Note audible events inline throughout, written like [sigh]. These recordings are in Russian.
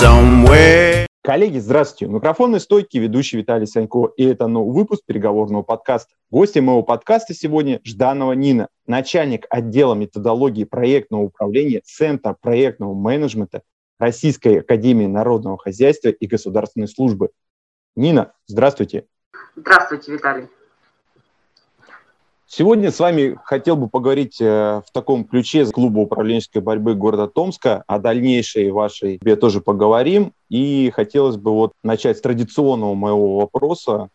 somewhere. Коллеги, здравствуйте. У микрофонной стойки ведущий Виталий Санько. И это новый выпуск переговорного подкаста. Гостем моего подкаста сегодня Жданова Нина, начальник отдела методологии проектного управления Центра проектного менеджмента Российской Академии Народного Хозяйства и Государственной Службы. Нина, здравствуйте. Здравствуйте, Виталий. Сегодня с вами хотел бы поговорить э, в таком ключе с клуба управленческой борьбы города Томска. О дальнейшей вашей тебе тоже поговорим. И хотелось бы вот начать с традиционного моего вопроса.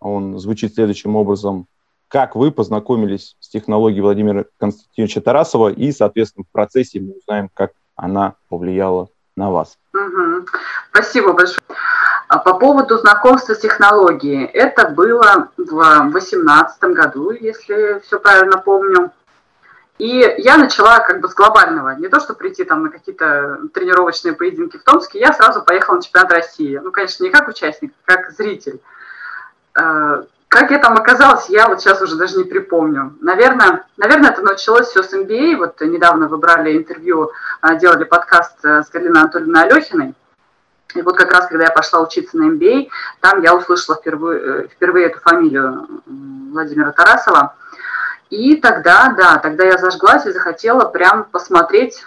Он звучит следующим образом. Как вы познакомились с технологией Владимира Константиновича Тарасова и, соответственно, в процессе мы узнаем, как она повлияла на вас. Угу. Спасибо большое. А по поводу знакомства с технологией. Это было в 2018 году, если все правильно помню. И я начала как бы с глобального. Не то, что прийти там на какие-то тренировочные поединки в Томске, я сразу поехала на чемпионат России. Ну, конечно, не как участник, как зритель. Э, как я там оказалась, я вот сейчас уже даже не припомню. Наверное, наверное это началось все с MBA. Вот недавно выбрали интервью, э, делали подкаст э, с Галиной Анатольевной Алехиной. И вот как раз, когда я пошла учиться на MBA, там я услышала впервые, э, впервые эту фамилию Владимира Тарасова. И тогда, да, тогда я зажглась и захотела прям посмотреть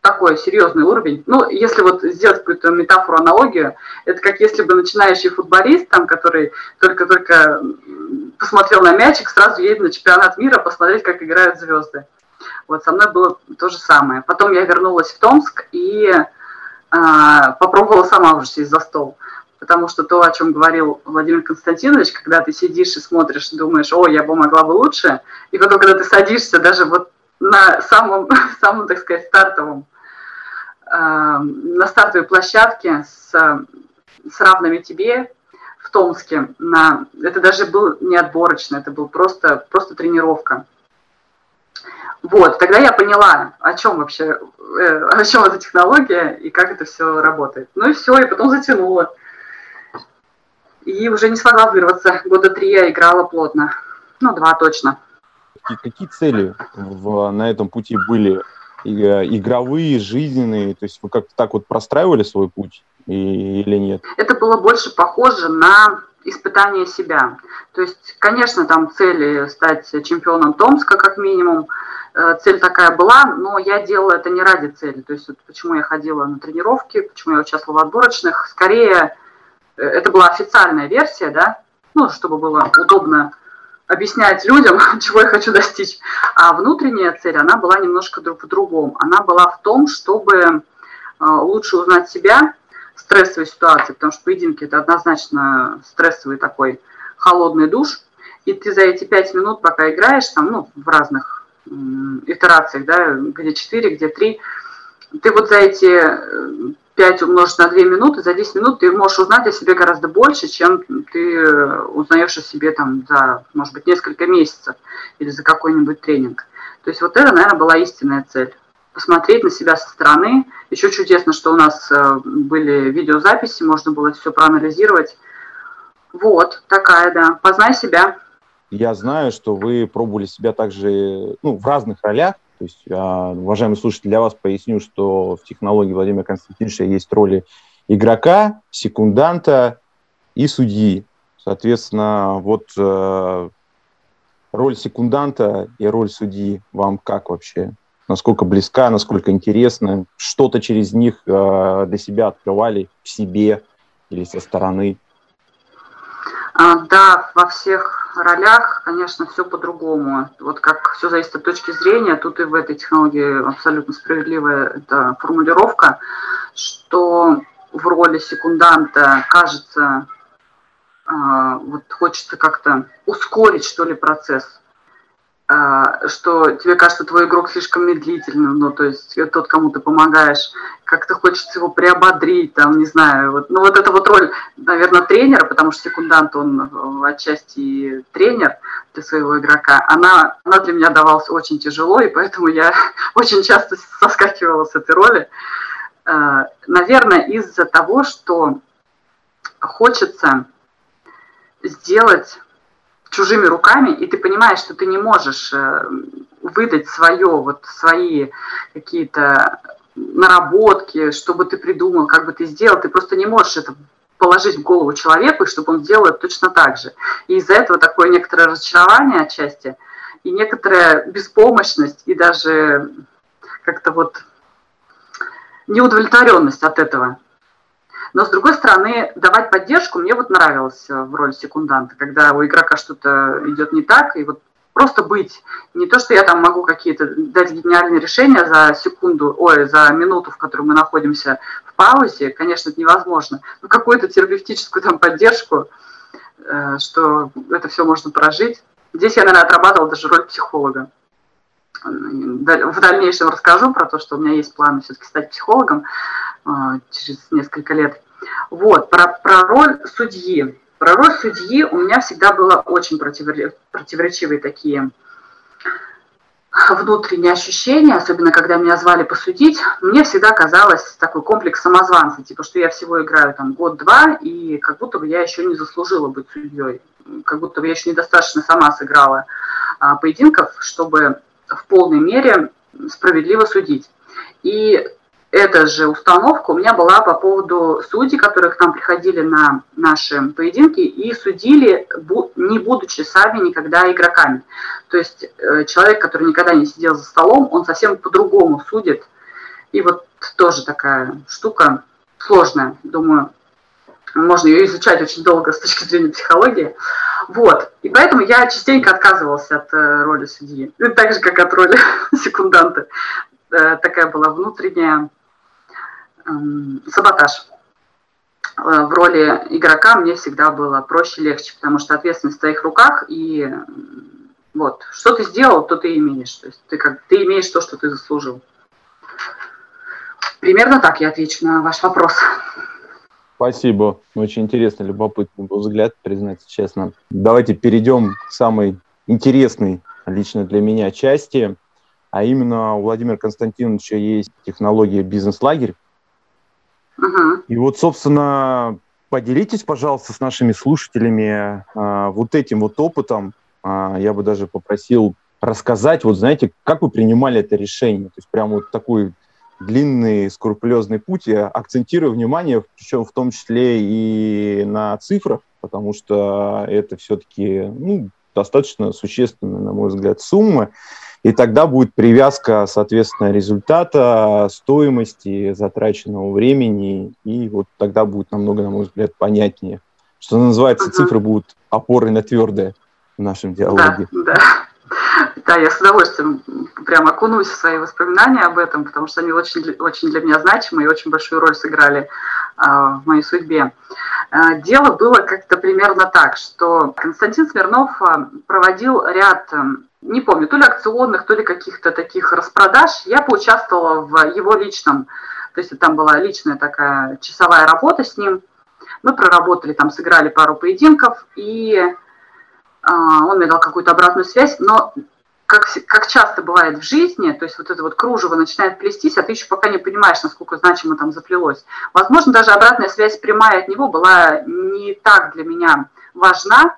такой серьезный уровень. Ну, если вот сделать какую-то метафору, аналогию, это как если бы начинающий футболист, там, который только-только посмотрел на мячик, сразу едет на чемпионат мира посмотреть, как играют звезды. Вот со мной было то же самое. Потом я вернулась в Томск и а, попробовала сама уже сесть за стол. Потому что то, о чем говорил Владимир Константинович, когда ты сидишь и смотришь, думаешь, о, я бы могла бы лучше, и потом, когда ты садишься даже вот на самом, [laughs] самом так сказать, стартовом, э, на стартовой площадке с, с равными тебе в Томске, на, это даже был не отборочно, это был просто, просто тренировка. Вот, тогда я поняла, о чем вообще, э, о чем эта технология и как это все работает. Ну и все, и потом затянула. И уже не смогла вырваться. Года три я играла плотно. Ну, два точно. Какие, какие цели в, на этом пути были? Э, игровые, жизненные? То есть вы как-то так вот простраивали свой путь и, или нет? Это было больше похоже на испытание себя. То есть, конечно, там цели стать чемпионом Томска как минимум, цель такая была, но я делала это не ради цели. То есть вот почему я ходила на тренировки, почему я участвовала в отборочных. Скорее, э, это была официальная версия, да, ну, чтобы было удобно объяснять людям, [laughs] чего я хочу достичь. А внутренняя цель, она была немножко друг в другом. Она была в том, чтобы э, лучше узнать себя в стрессовой ситуации, потому что поединки – это однозначно стрессовый такой холодный душ. И ты за эти пять минут, пока играешь, там, ну, в разных итерациях, да, где 4, где 3, ты вот за эти 5 умножить на 2 минуты, за 10 минут ты можешь узнать о себе гораздо больше, чем ты узнаешь о себе там за, может быть, несколько месяцев или за какой-нибудь тренинг. То есть вот это, наверное, была истинная цель. Посмотреть на себя со стороны. Еще чудесно, что у нас э, были видеозаписи, можно было все проанализировать. Вот, такая, да. Познай себя. Я знаю, что вы пробовали себя также ну, в разных ролях. То есть, а, уважаемый слушатель, для вас поясню, что в технологии Владимира Константиновича есть роли игрока, секунданта и судьи. Соответственно, вот э, роль секунданта и роль судьи вам как вообще? Насколько близка, насколько интересна? Что-то через них э, для себя открывали в себе или со стороны? А, да, во всех ролях, конечно, все по-другому. Вот как все зависит от точки зрения, тут и в этой технологии абсолютно справедливая эта формулировка, что в роли секунданта кажется, а, вот хочется как-то ускорить, что ли, процесс что тебе кажется, твой игрок слишком медлительным, ну, то есть тот, кому ты помогаешь, как-то хочется его приободрить, там, не знаю, вот, ну, вот эта вот роль, наверное, тренера, потому что секундант, он э, отчасти тренер для своего игрока, она, она для меня давалась очень тяжело, и поэтому я [laughs] очень часто соскакивала с этой роли, а, наверное, из-за того, что хочется сделать чужими руками, и ты понимаешь, что ты не можешь э, выдать свое, вот свои какие-то наработки, чтобы ты придумал, как бы ты сделал, ты просто не можешь это положить в голову человеку, чтобы он сделал это точно так же. И из-за этого такое некоторое разочарование отчасти, и некоторая беспомощность, и даже как-то вот неудовлетворенность от этого. Но, с другой стороны, давать поддержку мне вот нравилось в роли секунданта, когда у игрока что-то идет не так, и вот просто быть. Не то, что я там могу какие-то дать гениальные решения за секунду, ой, за минуту, в которой мы находимся в паузе, конечно, это невозможно. Но какую-то терапевтическую там поддержку, э, что это все можно прожить. Здесь я, наверное, отрабатывала даже роль психолога. В дальнейшем расскажу про то, что у меня есть планы все-таки стать психологом э, через несколько лет. Вот, про, про роль судьи. Про роль судьи у меня всегда было очень противоречивые такие внутренние ощущения, особенно когда меня звали посудить, мне всегда казалось такой комплекс самозванца, типа, что я всего играю там год-два, и как будто бы я еще не заслужила быть судьей, как будто бы я еще недостаточно сама сыграла а, поединков, чтобы в полной мере справедливо судить. И эта же установка у меня была по поводу судей, которые к нам приходили на наши поединки и судили, не будучи сами никогда игроками. То есть э, человек, который никогда не сидел за столом, он совсем по-другому судит. И вот тоже такая штука сложная, думаю, можно ее изучать очень долго с точки зрения психологии. Вот. И поэтому я частенько отказывался от э, роли судьи. Так же, как от роли [laughs] секунданта. Э, такая была внутренняя саботаж. Э, в роли игрока мне всегда было проще, легче, потому что ответственность в твоих руках, и вот, что ты сделал, то ты имеешь. То есть ты, как, ты имеешь то, что ты заслужил. Примерно так я отвечу на ваш вопрос. Спасибо. Очень интересный, любопытный был взгляд, признаться честно. Давайте перейдем к самой интересной лично для меня части. А именно у Владимира Константиновича есть технология «Бизнес-лагерь», Угу. И вот, собственно, поделитесь, пожалуйста, с нашими слушателями а, вот этим вот опытом. А, я бы даже попросил рассказать, вот знаете, как вы принимали это решение. То есть прям вот такой длинный, скрупулезный путь, я акцентирую внимание, причем в том числе и на цифрах, потому что это все-таки ну, достаточно существенная, на мой взгляд, сумма. И тогда будет привязка, соответственно, результата, стоимости, затраченного времени, и вот тогда будет намного, на мой взгляд, понятнее. Что называется, цифры будут опорой на твердое в нашем диалоге. Да, да. Да, я с удовольствием прям окунусь в свои воспоминания об этом, потому что они очень, очень для меня значимы и очень большую роль сыграли э, в моей судьбе. Э, дело было как-то примерно так, что Константин Смирнов проводил ряд не помню, то ли акционных, то ли каких-то таких распродаж, я поучаствовала в его личном, то есть там была личная такая часовая работа с ним. Мы проработали, там сыграли пару поединков, и а, он мне дал какую-то обратную связь, но как, как часто бывает в жизни, то есть вот это вот кружево начинает плестись, а ты еще пока не понимаешь, насколько значимо там заплелось. Возможно, даже обратная связь прямая от него была не так для меня важна,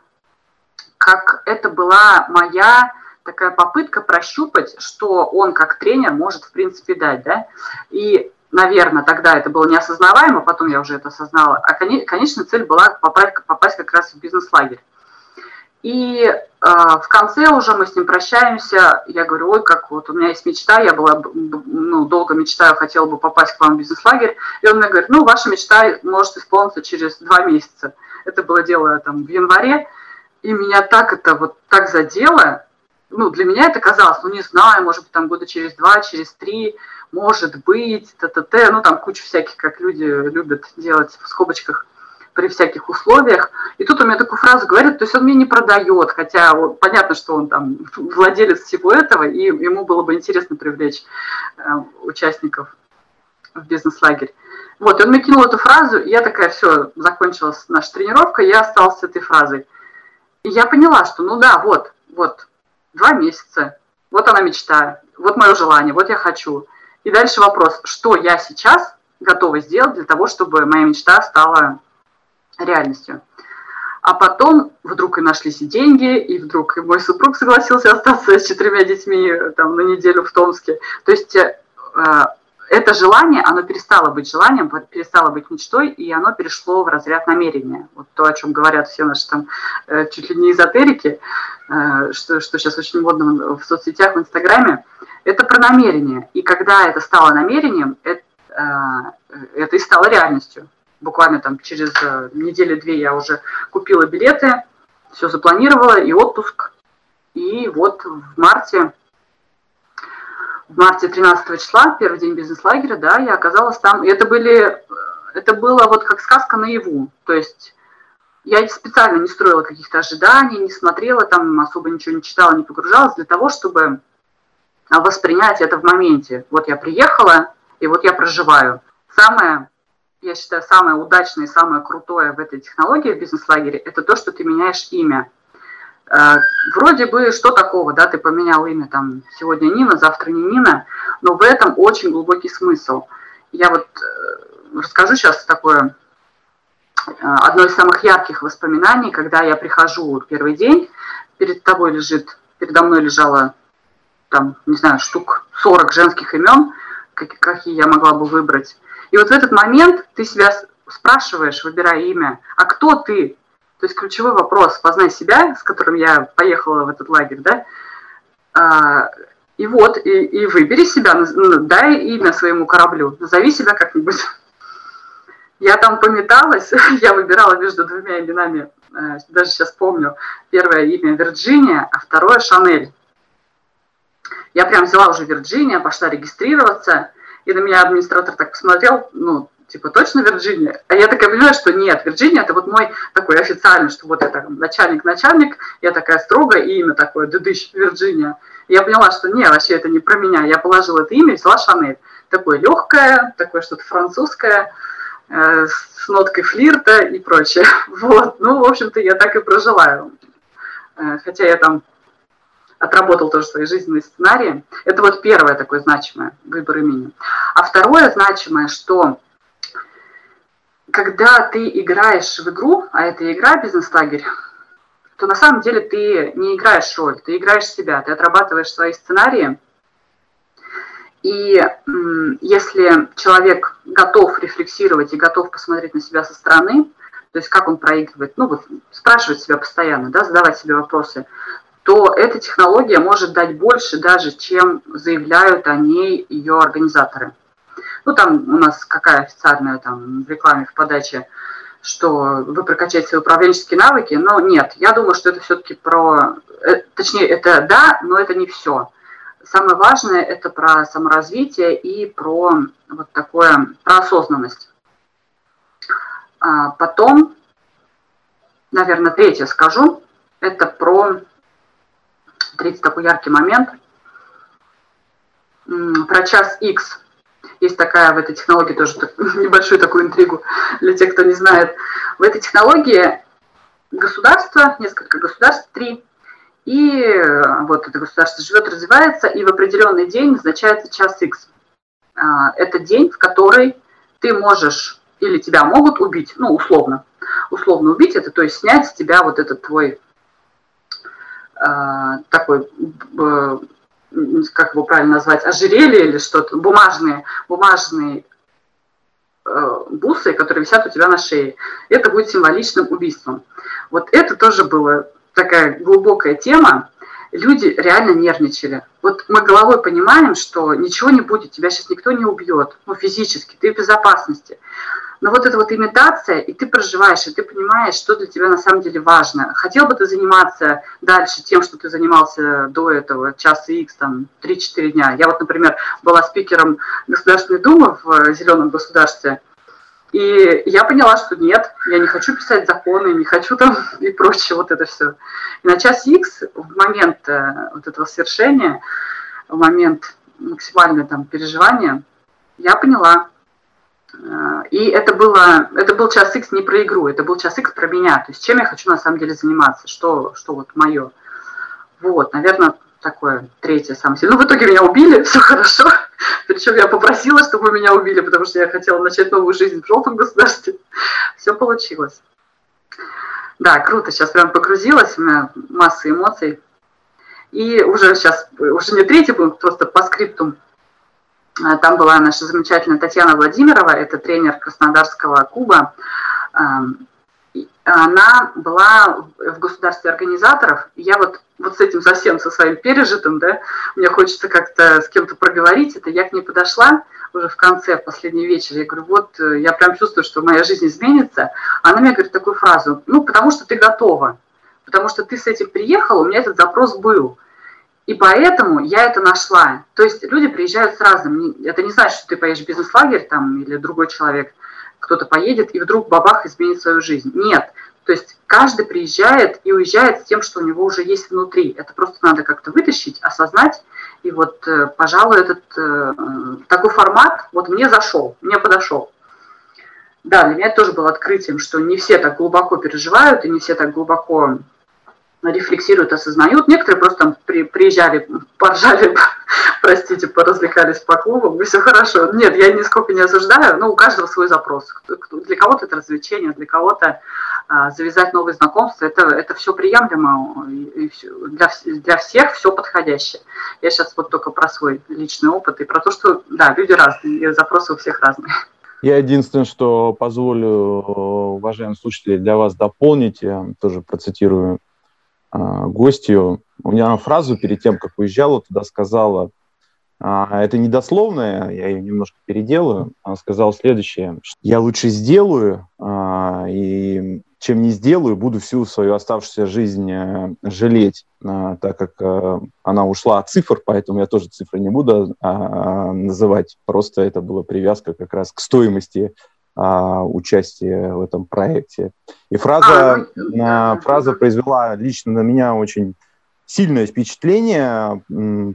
как это была моя такая попытка прощупать, что он как тренер может, в принципе, дать, да, и наверное, тогда это было неосознаваемо, потом я уже это осознала, а конечная цель была попасть, попасть как раз в бизнес-лагерь. И э, в конце уже мы с ним прощаемся, я говорю, ой, как вот у меня есть мечта, я была, ну, долго мечтаю, хотела бы попасть к вам в бизнес-лагерь, и он мне говорит, ну, ваша мечта может исполниться через два месяца. Это было дело там в январе, и меня так это вот так задело, ну, для меня это казалось, ну, не знаю, может быть, там года через два, через три, может быть, т-т-т, ну, там куча всяких, как люди любят делать в скобочках при всяких условиях. И тут у меня такую фразу говорит, то есть он мне не продает, хотя вот, понятно, что он там [laughs] владелец всего этого, и ему было бы интересно привлечь э, участников в бизнес-лагерь. Вот, и он мне кинул эту фразу, и я такая, все, закончилась наша тренировка, я осталась с этой фразой. И я поняла, что ну да, вот, вот, два месяца. Вот она мечта, вот мое желание, вот я хочу. И дальше вопрос, что я сейчас готова сделать для того, чтобы моя мечта стала реальностью. А потом вдруг и нашлись и деньги, и вдруг и мой супруг согласился остаться с четырьмя детьми там, на неделю в Томске. То есть э, это желание, оно перестало быть желанием, перестало быть мечтой, и оно перешло в разряд намерения. Вот то, о чем говорят все наши там э, чуть ли не эзотерики, что, что сейчас очень модно в соцсетях, в Инстаграме, это про намерение. И когда это стало намерением, это, это и стало реальностью. Буквально там через неделю-две я уже купила билеты, все запланировала, и отпуск. И вот в марте в марте 13 числа, первый день бизнес-лагеря, да, я оказалась там. И это были, это было вот как сказка наяву. То есть я специально не строила каких-то ожиданий, не смотрела там, особо ничего не читала, не погружалась для того, чтобы воспринять это в моменте. Вот я приехала, и вот я проживаю. Самое, я считаю, самое удачное и самое крутое в этой технологии в бизнес-лагере – это то, что ты меняешь имя. Э, вроде бы, что такого, да, ты поменял имя там сегодня Нина, завтра не Нина, но в этом очень глубокий смысл. Я вот э, расскажу сейчас такое, одно из самых ярких воспоминаний, когда я прихожу первый день, перед тобой лежит, передо мной лежало там, не знаю, штук 40 женских имен, какие я могла бы выбрать. И вот в этот момент ты себя спрашиваешь, выбирая имя, а кто ты? То есть ключевой вопрос «познай себя», с которым я поехала в этот лагерь, да, а, и вот, и, и выбери себя, дай имя своему кораблю, назови себя как-нибудь. Я там пометалась, [laughs] я выбирала между двумя именами, э, даже сейчас помню, первое имя Вирджиния, а второе Шанель. Я прям взяла уже Вирджиния, пошла регистрироваться, и на меня администратор так посмотрел, ну, типа, точно Вирджиния? А я такая понимаю, что нет, Вирджиния это вот мой такой официальный, что вот это начальник-начальник, я такая строгая, и имя такое, дыдыщ, Вирджиния. Я поняла, что не, вообще это не про меня. Я положила это имя и взяла Шанель. Такое легкое, такое что-то французское, с ноткой флирта и прочее. [laughs] Вот, ну, в общем-то, я так и прожила. Э, хотя я там отработал тоже свои жизненные сценарии. Это вот первое такое значимое, выбор имени. А второе значимое, что когда ты играешь в игру, а это игра бизнес-лагерь, то на самом деле ты не играешь роль, ты играешь себя, ты отрабатываешь свои сценарии. И если человек готов рефлексировать и готов посмотреть на себя со стороны, то есть как он проигрывает, ну вот спрашивать себя постоянно, да, задавать себе вопросы, то эта технология может дать больше даже, чем заявляют о ней ее организаторы. Ну, там у нас какая официальная там в рекламе, в подаче, что вы прокачаете свои управленческие навыки, но нет, я думаю, что это все-таки про, э, точнее, это да, но это не все. Самое важное это про саморазвитие и про вот такое, про осознанность. А потом, наверное, третье скажу, это про третий такой яркий момент, про час X. Есть такая в этой технологии тоже [laughs] небольшую такую интригу для тех, кто не знает. В этой технологии государство, несколько государств, три, и э, вот это государство живет, развивается, и в определенный день назначается час X. А, это день, в который ты можешь или тебя могут убить, ну, условно. Условно убить это, то есть снять с тебя вот этот твой э, такой э, как его правильно назвать, ожерелье или что-то, бумажные, бумажные э, бусы, которые висят у тебя на шее. Это будет символичным убийством. Вот это тоже была такая глубокая тема. Люди реально нервничали. Вот мы головой понимаем, что ничего не будет, тебя сейчас никто не убьет, ну, физически, ты в безопасности. Но вот эта вот имитация, и ты проживаешь, и ты понимаешь, что для тебя на самом деле важно. Хотел бы ты заниматься дальше тем, что ты занимался до этого, час X, там, 3-4 дня. Я вот, например, была спикером Государственной Думы в Зеленом государстве, и я поняла, что нет, я не хочу писать законы, не хочу там [laughs] и прочее, вот это все. На час X, в момент э, вот этого свершения, в момент максимального там переживания, я поняла, Э, и это, было, это был час X не про игру, это был час X про меня. То есть чем я хочу на самом деле заниматься, что, что вот мое. Вот, наверное, такое третье сильное. Ну, в итоге меня убили, [laughs] все хорошо. Причем я попросила, чтобы меня убили, потому что я хотела начать новую жизнь в желтом государстве. [laughs] Все получилось. Да, круто, сейчас прям погрузилась, у меня масса эмоций. И уже сейчас, уже не третий пункт, просто по скриптум Э, там была наша замечательная Татьяна Владимирова, это тренер Краснодарского клуба. Она была в государстве организаторов. Я вот, вот с этим совсем, со своим пережитым, да, мне хочется как-то с кем-то проговорить это. Я к ней подошла уже в конце, в последний вечер. Я говорю, вот э, я прям чувствую, что моя жизнь изменится. Она мне говорит такую фразу, ну, потому что ты готова. Потому что ты с этим приехала, у меня этот запрос был. И поэтому я это нашла. То есть люди приезжают с разным. Это не значит, что ты поедешь в бизнес-лагерь там, или другой человек, кто-то поедет и вдруг бабах изменит свою жизнь. Нет. То есть каждый приезжает и уезжает с тем, что у него уже есть внутри. Это просто надо как-то вытащить, осознать. И вот, э, пожалуй, этот э, такой формат вот мне зашел, мне подошел. Да, для меня это тоже было открытием, что не все так глубоко переживают и не все так глубоко рефлексируют, осознают. Некоторые просто там при, приезжали, поржали, [laughs] простите, поразвлекались по клубам, и все хорошо. Нет, я нисколько не осуждаю, но у каждого свой запрос. Для кого-то это развлечение, для кого-то а, завязать новые знакомства, это, это все приемлемо, и все, для, для всех все подходящее. Я сейчас вот только про свой личный опыт и про то, что, да, люди разные, и запросы у всех разные. Я единственное, что позволю, уважаемые слушатели, для вас дополнить, я тоже процитирую гостью. У меня фразу перед тем, как уезжала, туда сказала, а, это недословное, я ее немножко переделаю. Она сказала следующее. Я лучше сделаю, а, и чем не сделаю, буду всю свою оставшуюся жизнь э, жалеть, так как э, она ушла от цифр, поэтому я тоже цифры не буду называть. Просто это была привязка как раз к стоимости а, участие в этом проекте. И фраза, а, ну, фраза произвела лично на меня очень сильное впечатление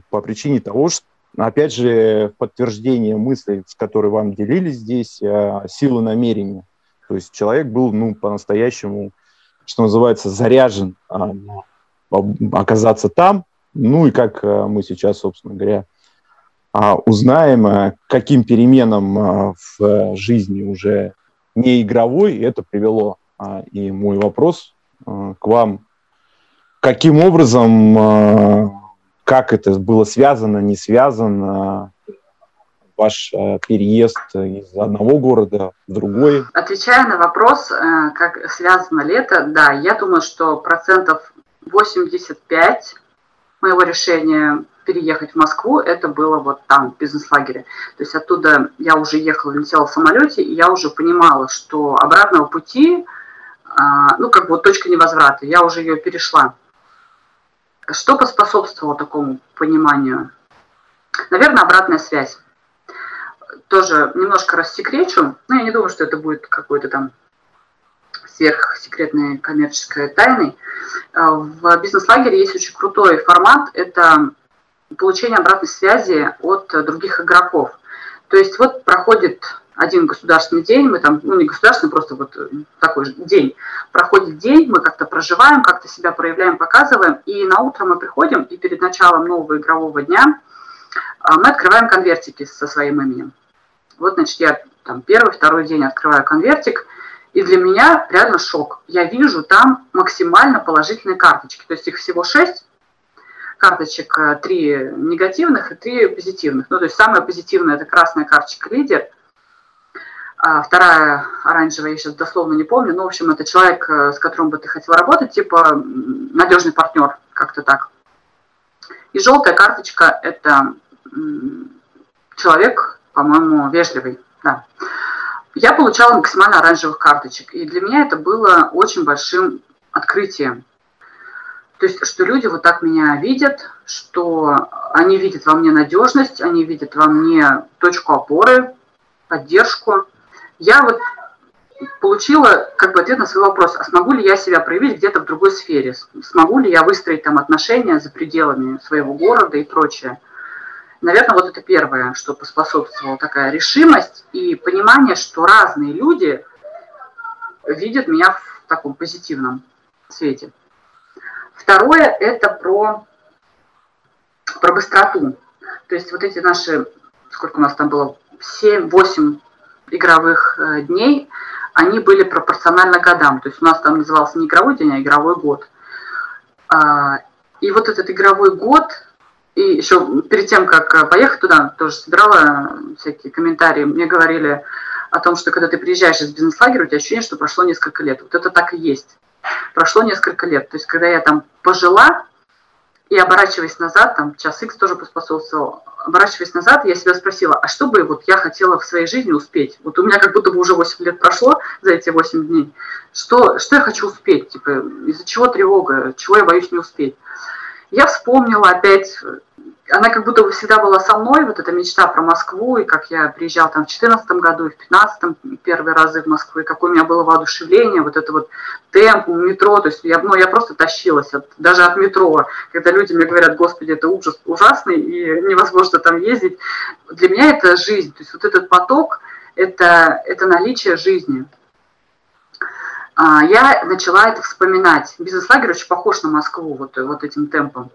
по причине того, что, опять же, подтверждение мысли, с которой вам делились здесь, а, силы намерения. То есть человек был, ну, по-настоящему, что называется, заряжен а, оказаться там. Ну и как а, мы сейчас, собственно говоря, узнаем, э, каким переменам э, в жизни уже не игровой это привело. А, и мой вопрос э, к вам, каким образом, как это было связано, не связано, ваш переезд из одного города в другой? Отвечая на вопрос, как связано ли это, да, я думаю, что процентов 85 моего решения переехать в Москву, это было вот там, в бизнес-лагере. То есть оттуда я уже ехала, летела в самолете, и я уже понимала, что обратного пути, а, ну, как бы вот точка невозврата, я уже ее перешла. Что поспособствовало такому пониманию? Наверное, обратная связь. Тоже немножко рассекречу, но я не думаю, что это будет какой-то там сверхсекретной коммерческой тайной. В бизнес-лагере есть очень крутой формат. Это получения обратной связи от других игроков. То есть вот проходит один государственный день, мы там, ну не государственный, просто вот такой же день, проходит день, мы как-то проживаем, как-то себя проявляем, показываем, и на утро мы приходим, и перед началом нового игрового дня а, мы открываем конвертики со своим именем. Вот, значит, я там первый, второй день открываю конвертик, и для меня реально шок. Я вижу там максимально положительные карточки, то есть их всего шесть, карточек э, три негативных и три позитивных. Ну, то есть самая позитивная – это красная карточка лидер, а вторая оранжевая, я сейчас дословно не помню, но, в общем, это человек, э, с которым бы ты хотел работать, типа надежный партнер, как-то так. И желтая карточка – это человек, по-моему, вежливый, да. Я получала максимально оранжевых карточек, и для меня это было очень большим открытием. То есть, что люди вот так меня видят, что они видят во мне надежность, они видят во мне точку опоры, поддержку. Я вот получила как бы ответ на свой вопрос, а смогу ли я себя проявить где-то в другой сфере, смогу ли я выстроить там отношения за пределами своего города и прочее. Наверное, вот это первое, что поспособствовало такая решимость и понимание, что разные люди видят меня в таком позитивном свете. Второе – это про, про быстроту. То есть вот эти наши, сколько у нас там было, 7-8 игровых э, дней, они были пропорционально годам. То есть у нас там назывался не игровой день, а игровой год. А, и вот этот игровой год и еще перед тем, как поехать туда, тоже собирала всякие комментарии. Мне говорили о том, что когда ты приезжаешь из бизнес-лагеря, у тебя ощущение, что прошло несколько лет. Вот это так и есть. Прошло несколько лет. То есть, когда я там пожила, и оборачиваясь назад, там час X тоже поспособствовал, оборачиваясь назад, я себя спросила, а что бы вот я хотела в своей жизни успеть? Вот у меня как будто бы уже 8 лет прошло за эти 8 дней. Что, что я хочу успеть? Типа, из-за чего тревога? Чего я боюсь не успеть? Я вспомнила опять она как будто бы всегда была со мной, вот эта мечта про Москву, и как я приезжал там в 2014 году, и в 2015 первые разы в Москву, и какое у меня было воодушевление, вот это вот темп, метро, то есть я, ну, я просто тащилась от, даже от метро, когда люди мне говорят, господи, это ужас ужасный, и невозможно там ездить. Для меня это жизнь, то есть вот этот поток, это, это наличие жизни. А, я начала это вспоминать. Бизнес-лагерь очень похож на Москву вот, вот этим темпом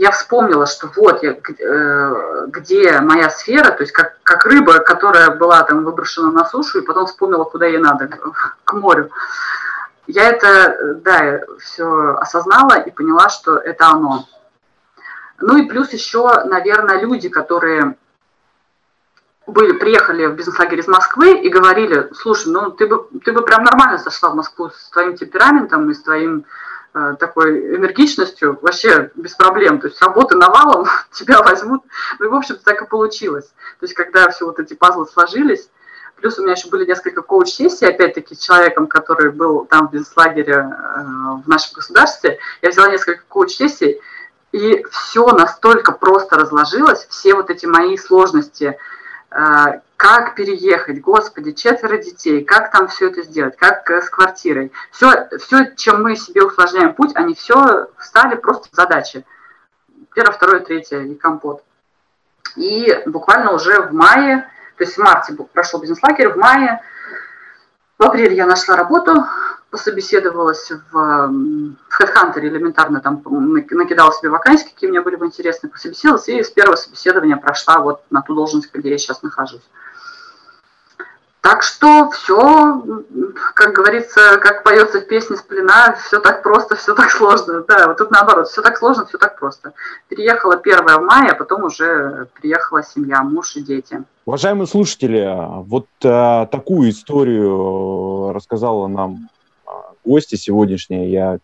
я вспомнила, что вот я, э, где моя сфера, то есть как, как рыба, которая была там выброшена на сушу, и потом вспомнила, куда ей надо, к [laughs] морю. Я это, да, все осознала и поняла, что это оно. Ну и плюс еще, наверное, люди, которые были, приехали в бизнес-лагерь из Москвы и говорили, слушай, ну ты бы, ты бы прям нормально зашла в Москву с твоим темпераментом и с твоим такой энергичностью, вообще без проблем. То есть работы навалом, [laughs] тебя возьмут. Ну и, в общем-то, так и получилось. То есть, когда все вот эти пазлы сложились, плюс у меня еще были несколько коуч-сессий, опять-таки, с человеком, который был там в бизнес-лагере э, в нашем государстве. Я взяла несколько коуч-сессий, и все настолько просто разложилось, все вот эти мои сложности – а, как переехать, господи, четверо детей, как там все это сделать, как э, с квартирой. Все, все, чем мы себе усложняем путь, они все стали просто задачи. Первое, второе, третье и компот. И буквально уже в мае, то есть в марте прошел бизнес-лагерь, в мае, в апреле я нашла работу, пособеседовалась в, в HeadHunter элементарно, там накидала себе вакансии, какие мне были бы интересны, пособеседовалась, и с первого собеседования прошла вот на ту должность, где я сейчас нахожусь. Так что все, как говорится, как поется в песне с все так просто, все так сложно. Да, вот тут наоборот, все так сложно, все так просто. Переехала первая в мае, а потом уже приехала семья, муж и дети. Уважаемые слушатели, вот а, такую историю рассказала нам гости сегодняшние. Я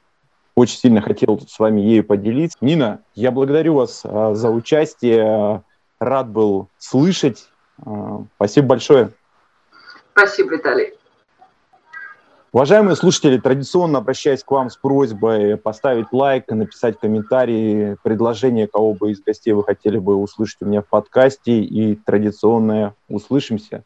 очень сильно хотел с вами ею поделиться. Нина, я благодарю вас а, за участие. Рад был слышать. А, спасибо большое. Спасибо, Виталий. Уважаемые слушатели, традиционно обращаюсь к вам с просьбой поставить лайк, написать комментарии, предложение, кого бы из гостей вы хотели бы услышать у меня в подкасте. И традиционное «Услышимся».